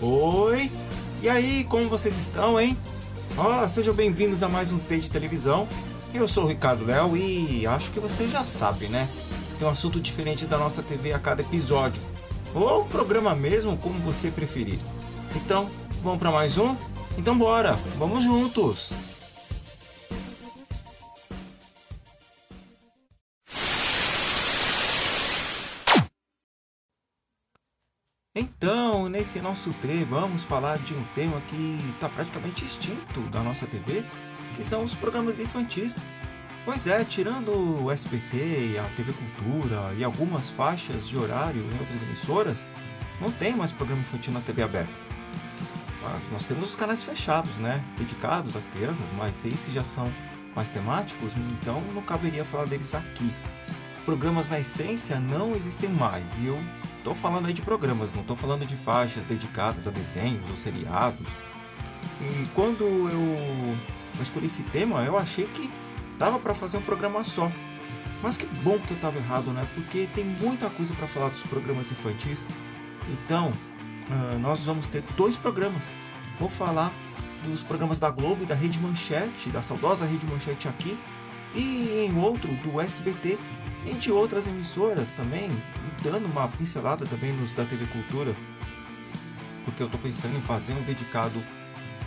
Oi! E aí, como vocês estão, hein? Oh, sejam bem-vindos a mais um T de televisão. Eu sou o Ricardo Léo e acho que você já sabe, né? Tem um assunto diferente da nossa TV a cada episódio. Ou programa mesmo, como você preferir. Então, vamos para mais um? Então bora, vamos juntos! Então, nesse nosso T, vamos falar de um tema que está praticamente extinto da nossa TV, que são os programas infantis. Pois é, tirando o SBT, a TV Cultura e algumas faixas de horário em outras emissoras, não tem mais programa infantil na TV aberta. Nós temos os canais fechados, né? Dedicados às crianças, mas esses já são mais temáticos, então não caberia falar deles aqui. Programas na essência não existem mais e eu Estou falando aí de programas, não estou falando de faixas dedicadas a desenhos ou seriados. E quando eu, escolhi esse tema, eu achei que dava para fazer um programa só. Mas que bom que eu estava errado, né? Porque tem muita coisa para falar dos programas infantis. Então, uh, nós vamos ter dois programas. Vou falar dos programas da Globo e da Rede Manchete, da saudosa Rede Manchete aqui, e em outro do SBT e de outras emissoras também, dando uma pincelada também nos da TV Cultura, porque eu estou pensando em fazer um dedicado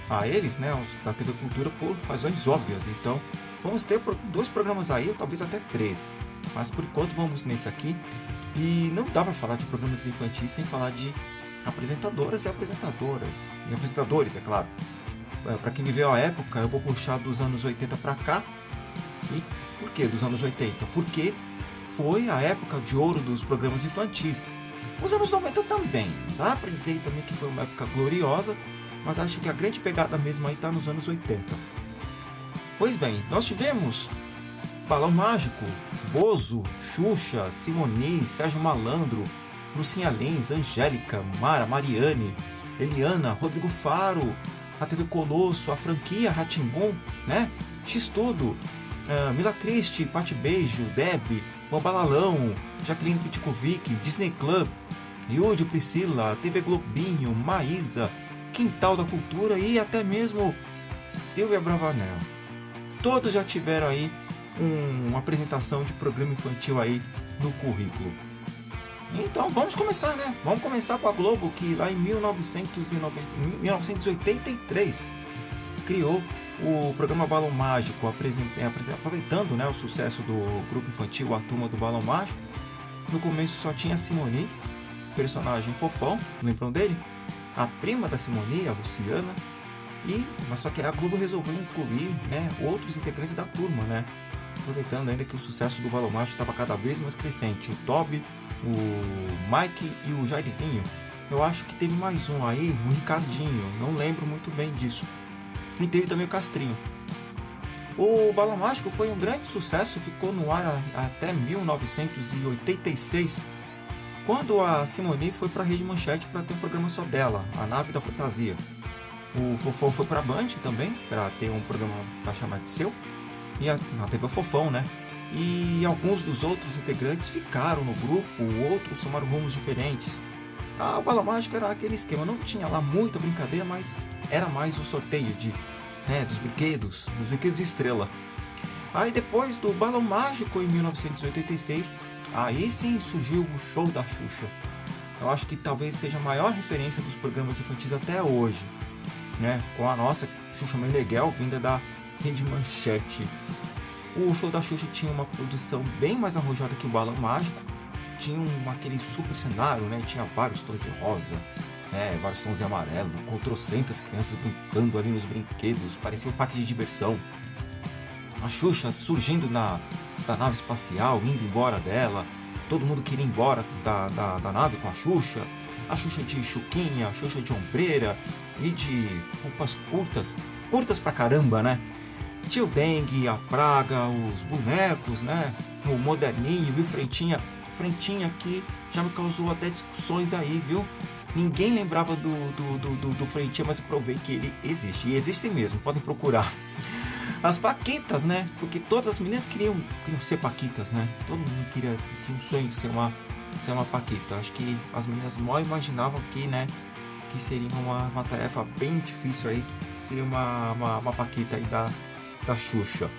a eles, né, os da TV Cultura, por razões óbvias. Então, vamos ter dois programas aí, ou talvez até três. Mas por enquanto vamos nesse aqui. E não dá para falar de programas infantis sem falar de apresentadoras e apresentadoras. E apresentadores, é claro. É, para quem viveu a época, eu vou puxar dos anos 80 para cá. E por que dos anos 80? Porque foi a época de ouro dos programas infantis. Os anos 90 também, dá para dizer também que foi uma época gloriosa, mas acho que a grande pegada mesmo aí está nos anos 80. Pois bem, nós tivemos Balão Mágico, Bozo, Xuxa, Simoni, Sérgio Malandro, Lucinha Lens, Angélica, Mara, Mariane, Eliana, Rodrigo Faro, a TV Colosso, a franquia Ratimbum, né? X-Tudo, uh, Mila Christie, Pati Beijo, Deb, Balalão, Jacqueline Pitkovic, Disney Club, Yudi Priscila, TV Globinho, Maísa, Quintal da Cultura e até mesmo Silvia Bravanel. Todos já tiveram aí um, uma apresentação de programa infantil aí no currículo. Então vamos começar, né? Vamos começar com a Globo que lá em 1990, 1983 criou o programa Balão Mágico, é, aproveitando né, o sucesso do grupo infantil A Turma do Balão Mágico. No começo só tinha a Simone, personagem fofão, lembram dele? A prima da Simone, a Luciana. E, mas só que a Globo resolveu incluir né, outros integrantes da turma, né? Aproveitando ainda que o sucesso do Balão Mágico estava cada vez mais crescente. O Toby, o Mike e o Jairzinho. Eu acho que teve mais um aí, o Ricardinho, não lembro muito bem disso. E teve também o Castrinho. O Balão Mágico foi um grande sucesso, ficou no ar até 1986, quando a Simone foi para a Rede Manchete para ter um programa só dela, A Nave da Fantasia. O Fofão foi para a Band também, para ter um programa para chamar de seu, e a, a TV Fofão, né? E alguns dos outros integrantes ficaram no grupo, outros tomaram rumos diferentes. A Bala Mágica era aquele esquema, não tinha lá muita brincadeira, mas era mais o sorteio de, né, dos brinquedos, dos brinquedos estrela. Aí depois do Balão Mágico em 1986, aí sim surgiu o show da Xuxa. Eu acho que talvez seja a maior referência dos programas infantis até hoje, né? Com a nossa Xuxa Meneghel vinda da Rede Manchete. O show da Xuxa tinha uma produção bem mais arrojada que o Balão Mágico, tinha um, aquele super cenário, né? Tinha vários tons de rosa, né? vários tons de amarelo, com trocentas crianças brincando ali nos brinquedos, parecia um parque de diversão. A Xuxa surgindo na da nave espacial, indo embora dela, todo mundo queria ir embora da, da, da nave com a Xuxa, a Xuxa de chuquinha, a Xuxa de ombreira e de roupas curtas, curtas pra caramba, né? Tio Dengue, a Praga, os bonecos, né? O Moderninho e o Frentinha frentinha aqui já me causou até discussões aí, viu? Ninguém lembrava do, do, do, do, do mas eu provei que ele existe. E existe mesmo, podem procurar. As Paquitas, né? Porque todas as meninas queriam, queriam ser Paquitas, né? Todo mundo queria, tinha um sonho de ser uma, ser uma Paquita. Acho que as meninas mal imaginavam que, né? que seria uma, uma tarefa bem difícil aí ser uma, uma, uma paquita aí da, da Xuxa.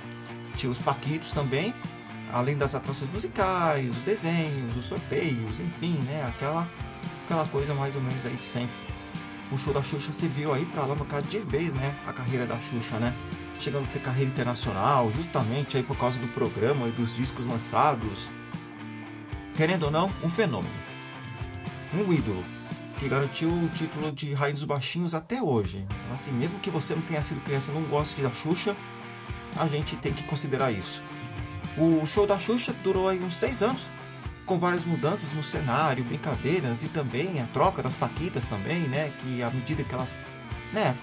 Tinha os paquitos também, além das atrações musicais, os desenhos, os sorteios, enfim, né? Aquela, aquela coisa mais ou menos aí de sempre. O show da Xuxa serviu aí para alavancar de vez, né? A carreira da Xuxa, né? Chegando a ter carreira internacional, justamente aí por causa do programa e dos discos lançados. Querendo ou não, um fenômeno. Um ídolo que garantiu o título de Rainha dos Baixinhos até hoje. Assim, mesmo que você não tenha sido criança e não goste da Xuxa, a gente tem que considerar isso. O show da Xuxa durou aí uns seis anos, com várias mudanças no cenário, brincadeiras e também a troca das paquitas também, né? Que à medida que elas né,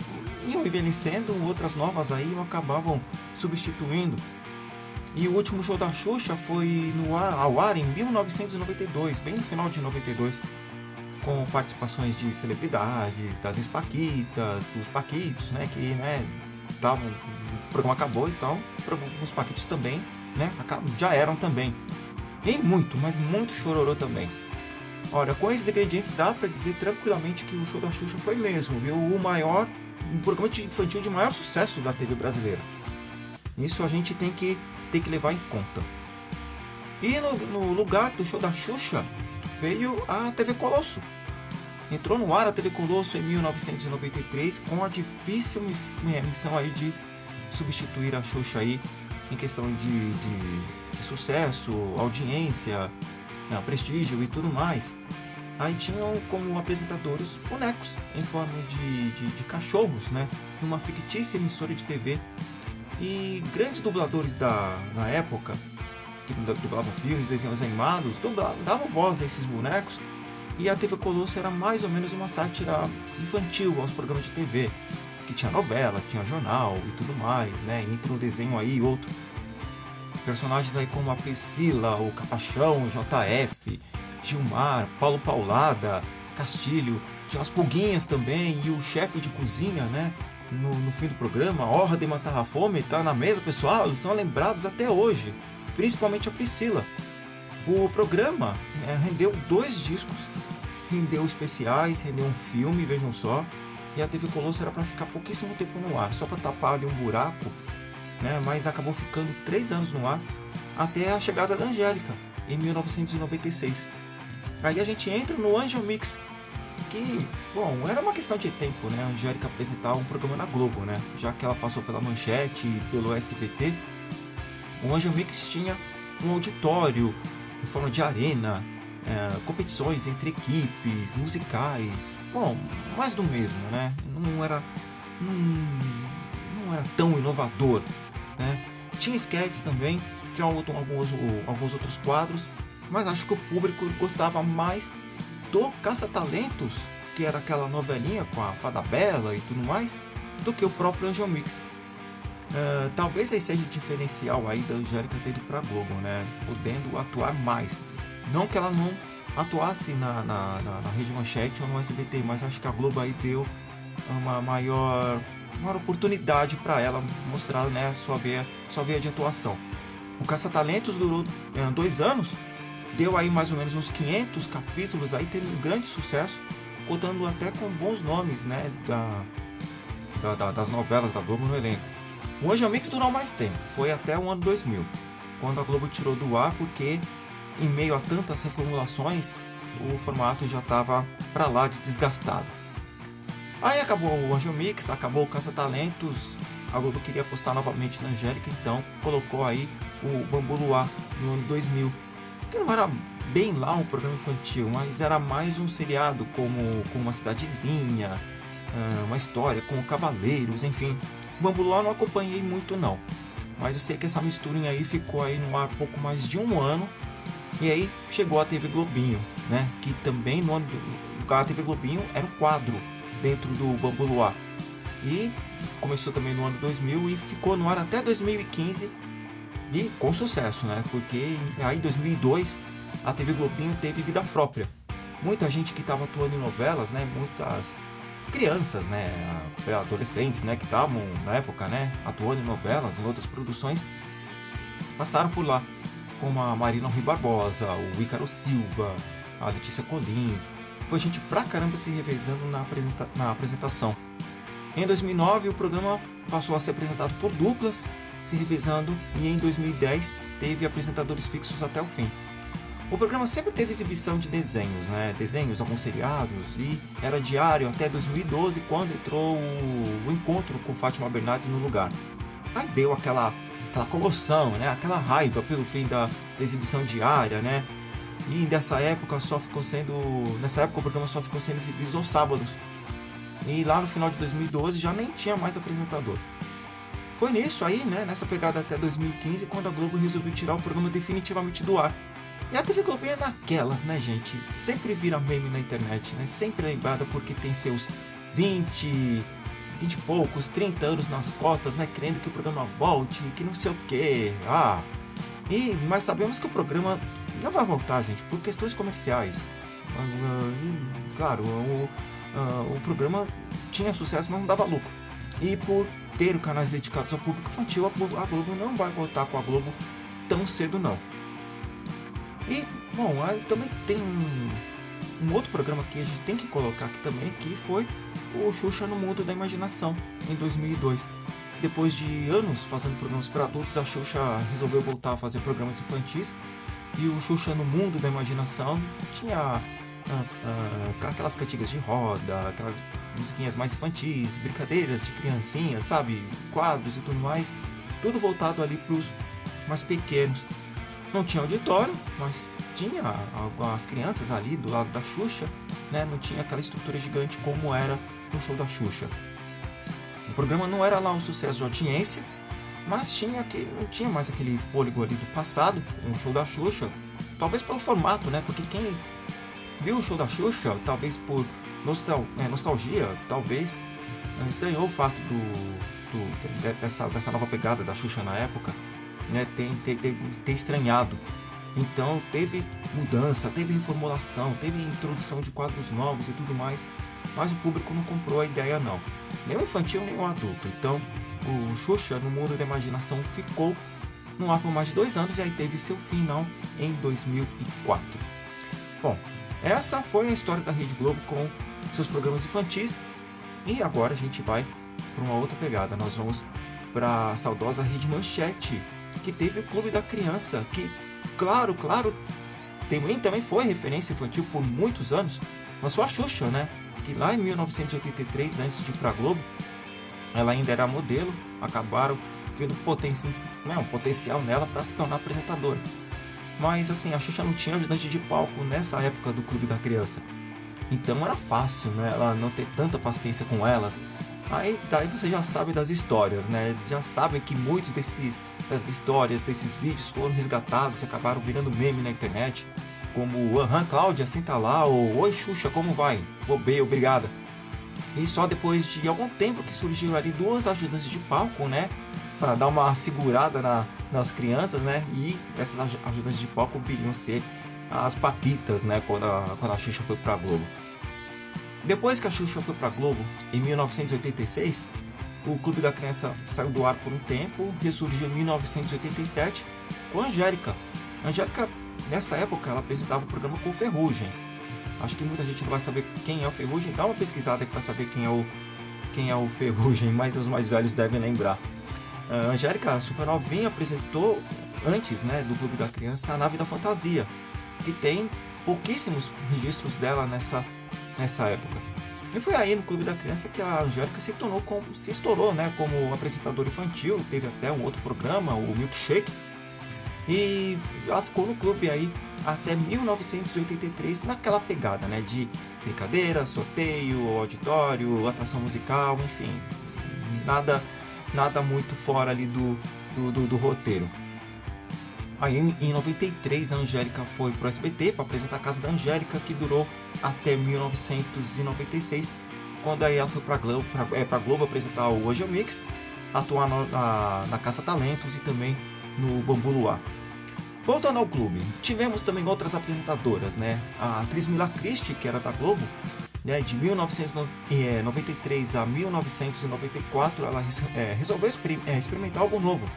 iam envelhecendo, outras novas aí acabavam substituindo. E o último show da Xuxa foi no ar, ao ar em 1992, bem no final de 92 com participações de celebridades, das espaquitas, dos paquitos, né, que, né, tavam, o programa acabou e tal, os paquitos também, né, já eram também. E muito, mas muito chororô também. Olha, com esses ingredientes dá para dizer tranquilamente que o show da Xuxa foi mesmo, viu? O maior, o programa infantil de maior sucesso da TV brasileira. Isso a gente tem que, tem que levar em conta. E no, no lugar do show da Xuxa, veio a TV Colosso. Entrou no ar a TV Colosso em 1993 com a difícil missão aí de substituir a Xuxa aí em questão de, de, de sucesso, audiência, né, prestígio e tudo mais. Aí tinham como apresentadores bonecos em forma de, de, de cachorros, né? Numa fictícia emissora de TV. E grandes dubladores da, na época que dublavam filmes, desenhos animados, dublavam, davam voz a esses bonecos. E a TV Colosso era mais ou menos uma sátira infantil aos programas de TV, que tinha novela, tinha jornal e tudo mais, né? Entre um desenho aí e outro. Personagens aí como a Priscila, o Capachão, o JF, Gilmar, Paulo Paulada, Castilho, tinha as pulguinhas também e o chefe de cozinha, né? No, no fim do programa, a Honra de Matar a Fome, tá na mesa, pessoal, eles são lembrados até hoje principalmente a Priscila. O programa é, rendeu dois discos, rendeu especiais, rendeu um filme, vejam só. E a TV Colosso era para ficar pouquíssimo tempo no ar, só para tapar ali um buraco, né? mas acabou ficando três anos no ar até a chegada da Angélica, em 1996. Aí a gente entra no Angel Mix, que, bom, era uma questão de tempo, né? A Angélica apresentar um programa na Globo, né? Já que ela passou pela Manchete e pelo SBT, o Angel Mix tinha um auditório em forma de arena, é, competições entre equipes, musicais, bom, mais do mesmo, né? Não era, não, não era tão inovador, né? Tinha sketches também, tinha alguns, alguns outros quadros, mas acho que o público gostava mais do Caça-Talentos, que era aquela novelinha com a Fada Bela e tudo mais, do que o próprio Angel Mix. Uh, talvez aí seja o diferencial aí da Angélica ter ido pra Globo, né? Podendo atuar mais. Não que ela não atuasse na, na, na, na Rede Manchete ou no SBT, mas acho que a Globo aí deu uma maior, maior oportunidade para ela mostrar né, sua, veia, sua veia de atuação. O Caça-Talentos durou uh, dois anos, deu aí mais ou menos uns 500 capítulos, aí teve um grande sucesso, contando até com bons nomes né, da, da, da, das novelas da Globo no elenco. O Angel Mix durou mais tempo, foi até o ano 2000, quando a Globo tirou do ar porque, em meio a tantas reformulações, o formato já estava para lá de desgastado. Aí acabou o Angel Mix, acabou o Caça Talentos, a Globo queria apostar novamente na Angélica, então colocou aí o Bambu Luar no ano 2000, que não era bem lá um programa infantil, mas era mais um seriado como, como uma cidadezinha, ah, uma história com cavaleiros, enfim, Bambu Luar não acompanhei muito não. Mas eu sei que essa misturinha aí ficou aí no ar pouco mais de um ano. E aí chegou a TV Globinho, né? Que também no ano do, a TV Globinho era um quadro dentro do Bambu Luar. E começou também no ano 2000 e ficou no ar até 2015 e com sucesso, né? Porque aí em 2002 a TV Globinho teve vida própria. Muita gente que estava atuando em novelas, né? Muitas crianças, né, adolescentes, né, que estavam na época, né, atuando em novelas, em outras produções, passaram por lá, como a Marina Rui Barbosa, o Ícaro Silva, a Letícia Colim, foi gente pra caramba se revezando na, apresenta na apresentação. Em 2009, o programa passou a ser apresentado por duplas, se revezando, e em 2010 teve apresentadores fixos até o fim. O programa sempre teve exibição de desenhos, né? Desenhos, alguns seriados, e era diário até 2012, quando entrou o encontro com Fátima Bernardes no lugar. Aí deu aquela, aquela comoção, né? Aquela raiva pelo fim da, exibição diária, né? E dessa época só ficou sendo. Nessa época o programa só ficou sendo exibido aos sábados. E lá no final de 2012 já nem tinha mais apresentador. Foi nisso aí, né, nessa pegada até 2015, quando a Globo resolveu tirar o programa definitivamente do ar. E a TV Globo é naquelas, né, gente? Sempre vira meme na internet, né? Sempre lembrada porque tem seus 20, 20 e poucos, 30 anos nas costas, né? Querendo que o programa volte, que não sei o que. Ah! E, mas sabemos que o programa não vai voltar, gente, por questões comerciais. Uh, claro, o, uh, o programa tinha sucesso, mas não dava lucro. E por ter canais dedicados ao público infantil, a Globo, a Globo não vai voltar com a Globo tão cedo não. E, bom, aí também tem um, um, outro programa que a gente tem que colocar aqui também, que foi o Xuxa no Mundo da Imaginação, em 2002. Depois de anos fazendo programas para adultos, a Xuxa resolveu voltar a fazer programas infantis. E o Xuxa no Mundo da Imaginação tinha uh, aquelas cantigas de roda, aquelas musiquinhas mais infantis, brincadeiras de criancinha, sabe? Quadros e tudo mais. Tudo voltado ali para os mais pequenos. Não tinha auditório, mas tinha as crianças ali do lado da Xuxa, né? Não tinha aquela estrutura gigante como era no show da Xuxa. O programa não era lá um sucesso de audiência, mas tinha que não tinha mais aquele fôlego ali do passado, um show da Xuxa. Talvez pelo formato, né? Porque quem viu o show da Xuxa, talvez por nostal é, nostalgia, talvez é, estranhou o fato do, do, dessa, dessa nova pegada da Xuxa na época, né, ter, ter, ter estranhado. Então teve mudança, teve reformulação, teve introdução de quadros novos e tudo mais, mas o público não comprou a ideia não, nem o infantil nem o adulto. Então o Xuxa no mundo da imaginação ficou no ar por mais de dois anos e aí teve seu final em 2004. Bom, essa foi a história da Rede Globo com seus programas infantis. E agora a gente vai para uma outra pegada. Nós vamos para a saudosa Rede Manchete, que teve o Clube da Criança, que, claro, claro, também, também foi referência infantil por muitos anos, mas só a Xuxa, né? Que lá em 1983, antes de ir para Globo, ela ainda era modelo, acabaram vendo poten né, um potencial nela para se tornar apresentadora. Mas assim, a Xuxa não tinha ajudante de palco nessa época do Clube da Criança. Então era fácil, né? Ela não ter tanta paciência com elas. Aí daí você já sabe das histórias, né? Já sabe que muitos desses das histórias, desses vídeos foram resgatados, acabaram virando meme na internet. Como Aham, Cláudia, senta lá, ou Oi Xuxa, como vai? Vou bem, obrigada. E só depois de algum tempo que surgiram ali duas ajudantes de palco, né? Para dar uma segurada na, nas crianças, né? E essas ajudantes de palco viriam ser as Paquitas, né? Quando a, quando a Xuxa foi pra Globo. Depois que a Xuxa foi pra Globo, em 1986, o Clube da Criança saiu do ar por um tempo, ressurgiu em 1987 com a Angélica. Angélica, nessa época, ela apresentava o programa com Ferrugem. Acho que muita gente não vai saber quem é o Ferrugem, dá uma pesquisada para saber quem é o quem é o Ferrugem, mas os mais velhos devem lembrar. A Angélica, super novinha, apresentou antes né, do Clube da Criança a Nave da Fantasia, que tem pouquíssimos registros dela nessa, nessa época. E foi aí no Clube da Criança que a Angélica se tornou como, se estourou, né, como apresentadora infantil, teve até um outro programa, o Milkshake. E ela ficou no clube aí até 1983 naquela pegada, né, de brincadeira, sorteio, auditório, atração musical, enfim, nada nada muito fora ali do, do, do, do roteiro. Aí em 93 a Angélica foi pro SBT para apresentar a Casa da Angélica, que durou até 1996, quando aí ela foi para Globo, pra, é, Globo apresentar o Hoje Mix, atuar na, na, na Caça Talentos e também no Bambu Luar. Voltando ao clube, tivemos também outras apresentadoras, né? A atriz Mila Christie, que era da Globo, né? de 1993 a 1994, ela é, resolveu é, experimentar algo novo,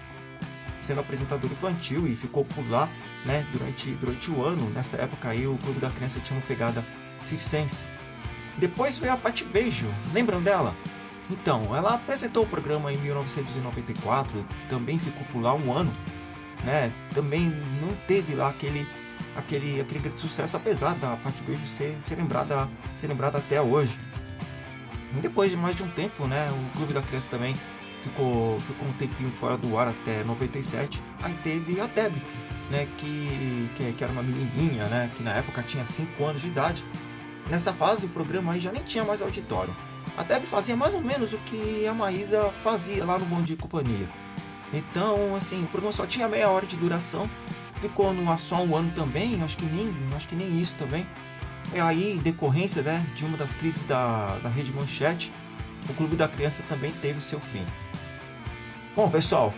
sendo apresentador infantil e ficou por lá né, durante, durante o ano. Nessa época aí o Clube da Criança tinha uma pegada circense. Depois veio a Patti Beijo, lembram dela? Então, ela apresentou o programa em 1994, também ficou por lá um ano, né? Também não teve lá aquele aquele aquele grande sucesso, apesar da Patti Beijo ser, ser lembrada ser lembrada até hoje. E depois de mais de um tempo, né, o Clube da Criança também ficou ficou um tempinho fora do ar até 97. Aí teve a Debbie, né, que, que, que era uma menininha, né, que na época tinha 5 anos de idade. Nessa fase o programa aí já nem tinha mais auditório. A Debbie fazia mais ou menos o que a Maísa fazia lá no Bom e Companhia. Então, assim, o programa só tinha meia hora de duração. Ficou no ar só um ano também, acho que nem, acho que nem isso também. E aí, decorrência né, de uma das crises da, da Rede Manchete, o Clube da Criança também teve seu fim. Bom, pessoal,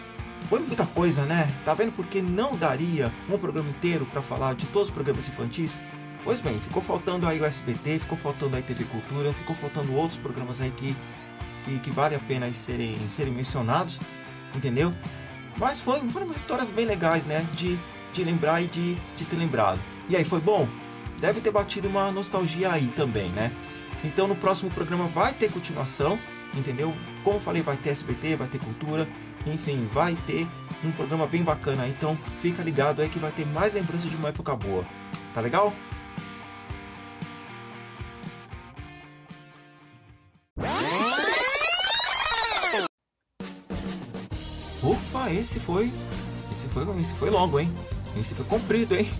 foi muita coisa, né? Tá vendo porque não daria um programa inteiro para falar de todos os programas infantis? Pois bem, ficou faltando aí o SBT, ficou faltando aí TV Cultura, ficou faltando outros programas aí que, que, que vale a pena serem, serem mencionados, entendeu? Mas foi, foram histórias bem legais, né? De, de lembrar e de, de ter lembrado. E aí, foi bom? Deve ter batido uma nostalgia aí também, né? Então no próximo programa vai ter continuação, entendeu? Como falei, vai ter SBT, vai ter cultura, enfim, vai ter um programa bem bacana. Então fica ligado aí que vai ter mais lembranças de uma época boa. Tá legal? Esse foi. Esse foi, esse foi longo, hein? Esse foi comprido, hein?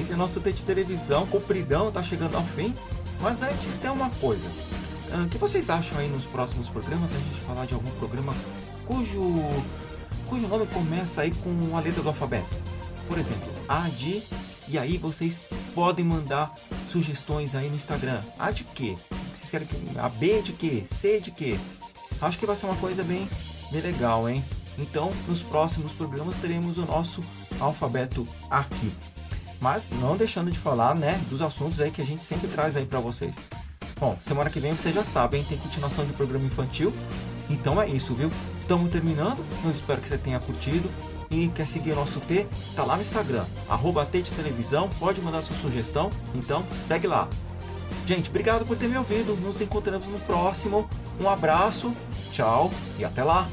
Esse é nosso de televisão, compridão, tá chegando ao fim. Mas antes tem uma coisa. Ah, o que vocês acham aí nos próximos programas a gente falar de algum programa cujo, cujo nome começa aí com a letra do alfabeto? Por exemplo, A de. E aí vocês podem mandar sugestões aí no Instagram. A de quê? Vocês querem que. A B de quê? C de quê? Acho que vai ser uma coisa bem, bem legal, hein? Então, nos próximos programas teremos o nosso alfabeto aqui. Mas não deixando de falar, né, dos assuntos aí que a gente sempre traz aí para vocês. Bom, semana que vem vocês já sabem, tem continuação de programa infantil. Então é isso, viu? Estamos terminando. Eu espero que você tenha curtido. E quer seguir o nosso T? Tá lá no Instagram, arroba T de Televisão. Pode mandar sua sugestão. Então segue lá. Gente, obrigado por ter me ouvido. Nos encontramos no próximo. Um abraço, tchau e até lá!